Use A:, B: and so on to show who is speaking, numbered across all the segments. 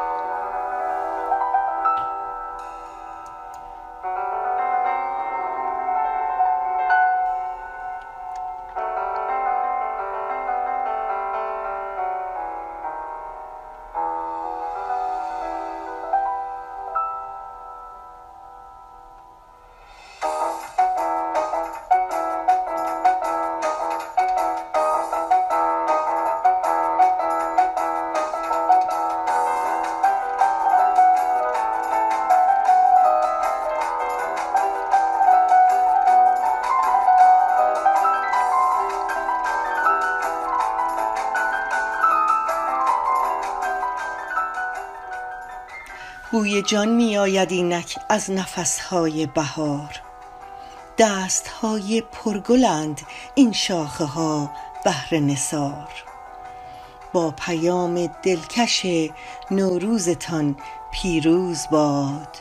A: you بوی جان می آید اینک از نفس های بهار. دست های پرگلند این شاخه ها بهر نثار. با پیام دلکش نوروزتان پیروز باد.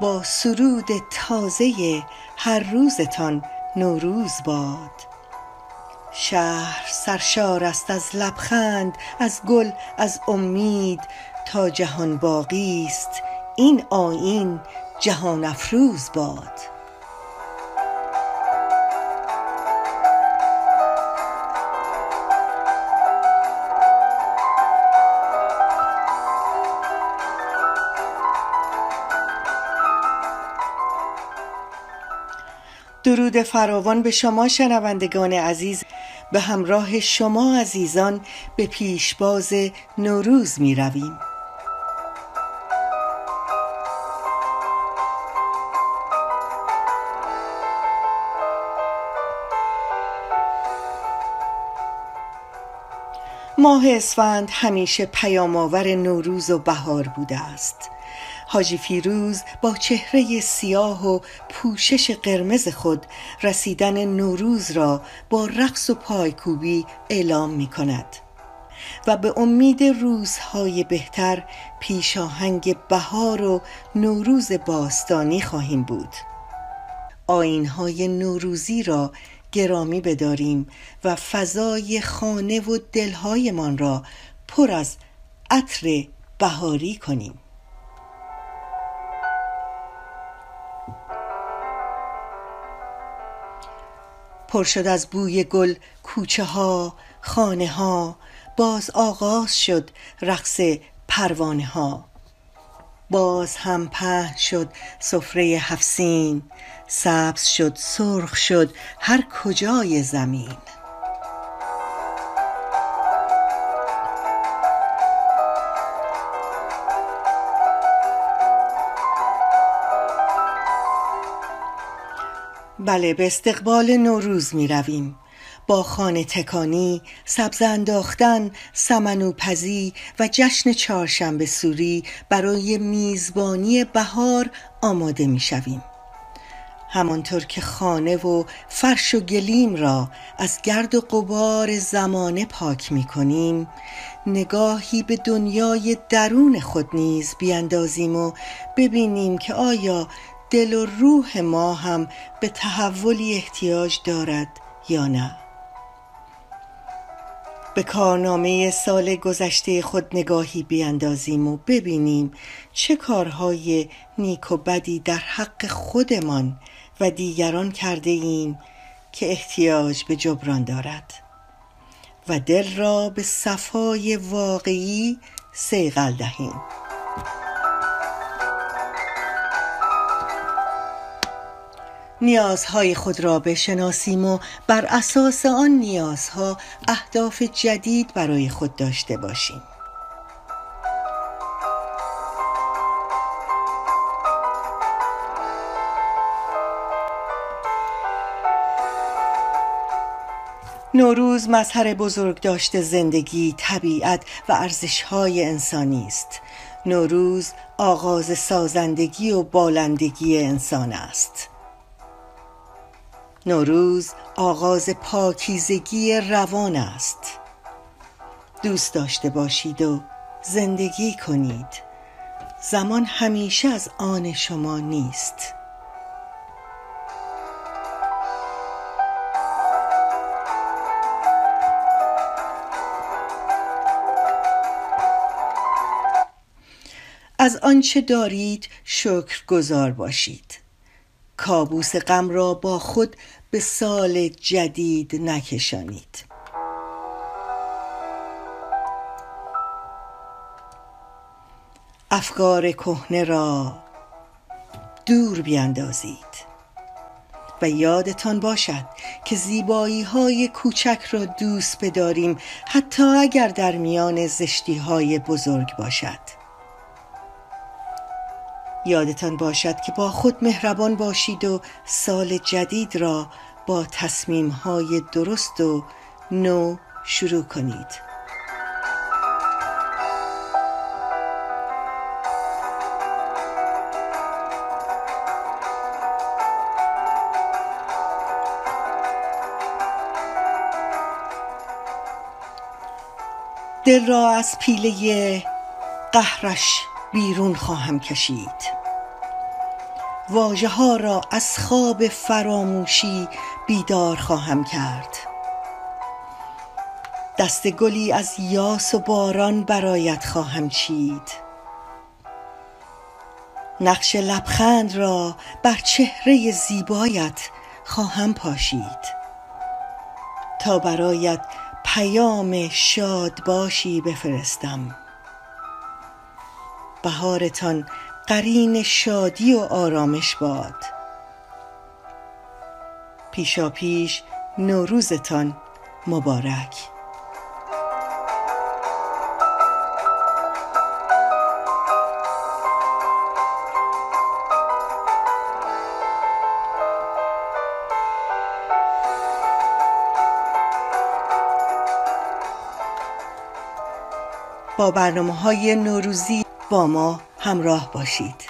A: با سرود تازه هر روزتان نوروز باد. شهر سرشار است از لبخند از گل از امید. تا جهان باقی است. این آیین جهان افروز باد. درود فراوان به شما شنوندگان عزیز. به همراه شما عزیزان به پیشباز نوروز می رویم ماه اسفند همیشه پیام آور نوروز و بهار بوده است. حاجی فیروز با چهره سیاه و پوشش قرمز خود رسیدن نوروز را با رقص و پایکوبی اعلام می کند و به امید روزهای بهتر پیشاهنگ بهار و نوروز باستانی خواهیم بود. آینهای نوروزی را گرامی بداریم و فضای خانه و دلهایمان را پر از عطر بهاری کنیم. پر شد از بوی گل کوچه ها خانه ها باز آغاز شد رقص پروانه ها. باز هم پهن شد سفره هفسین سبز شد سرخ شد هر کجای زمین. بله به استقبال نوروز می رویم. با خانه تکانی سبزه انداختن سمنوپزی و جشن چهارشنبه سوری برای میزبانی بهار آماده می شویم همانطور که خانه و فرش و گلیم را از گرد و غبار زمانه پاک می کنیم نگاهی به دنیای درون خود نیز بیندازیم و ببینیم که آیا دل و روح ما هم به تحولی احتیاج دارد یا نه. به کارنامه سال گذشته خود نگاهی بیندازیم و ببینیم چه کارهای نیک و بدی در حق خودمان و دیگران کرده ایم که احتیاج به جبران دارد. و دل را به صفای واقعی سیغل دهیم. نیازهای خود را بشناسیم و بر اساس آن نیازها اهداف جدید برای خود داشته باشیم. نوروز مظهر بزرگ داشته زندگی، طبیعت و ارزشهای انسانی است. نوروز آغاز سازندگی و بالندگی انسان است. نوروز آغاز پاکیزگی روان است. دوست داشته باشید و زندگی کنید. زمان همیشه از آن شما نیست. از آنچه دارید شکر گذار باشید. کابوس غم را با خود به سال جدید نکشانید. افکار کهنه را دور بیندازید و یادتان باشد که زیبایی های کوچک را دوست بداریم حتی اگر در میان زشتی های بزرگ باشد. یادتان باشد که با خود مهربان باشید و سال جدید را با تصمیم های درست و نو شروع کنید. دل را از پیله قهرش بیرون خواهم کشید. واژه ها را از خواب فراموشی بیدار خواهم کرد. دست گلی از یاس و باران برایت خواهم چید. نقش لبخند را بر چهره زیبایت خواهم پاشید. تا برایت پیام شاد باشی بفرستم. بهارتان قرین شادی و آرامش باد. پیشا پیش نوروزتان مبارک. با برنامه های نوروزی با ما همراه باشید.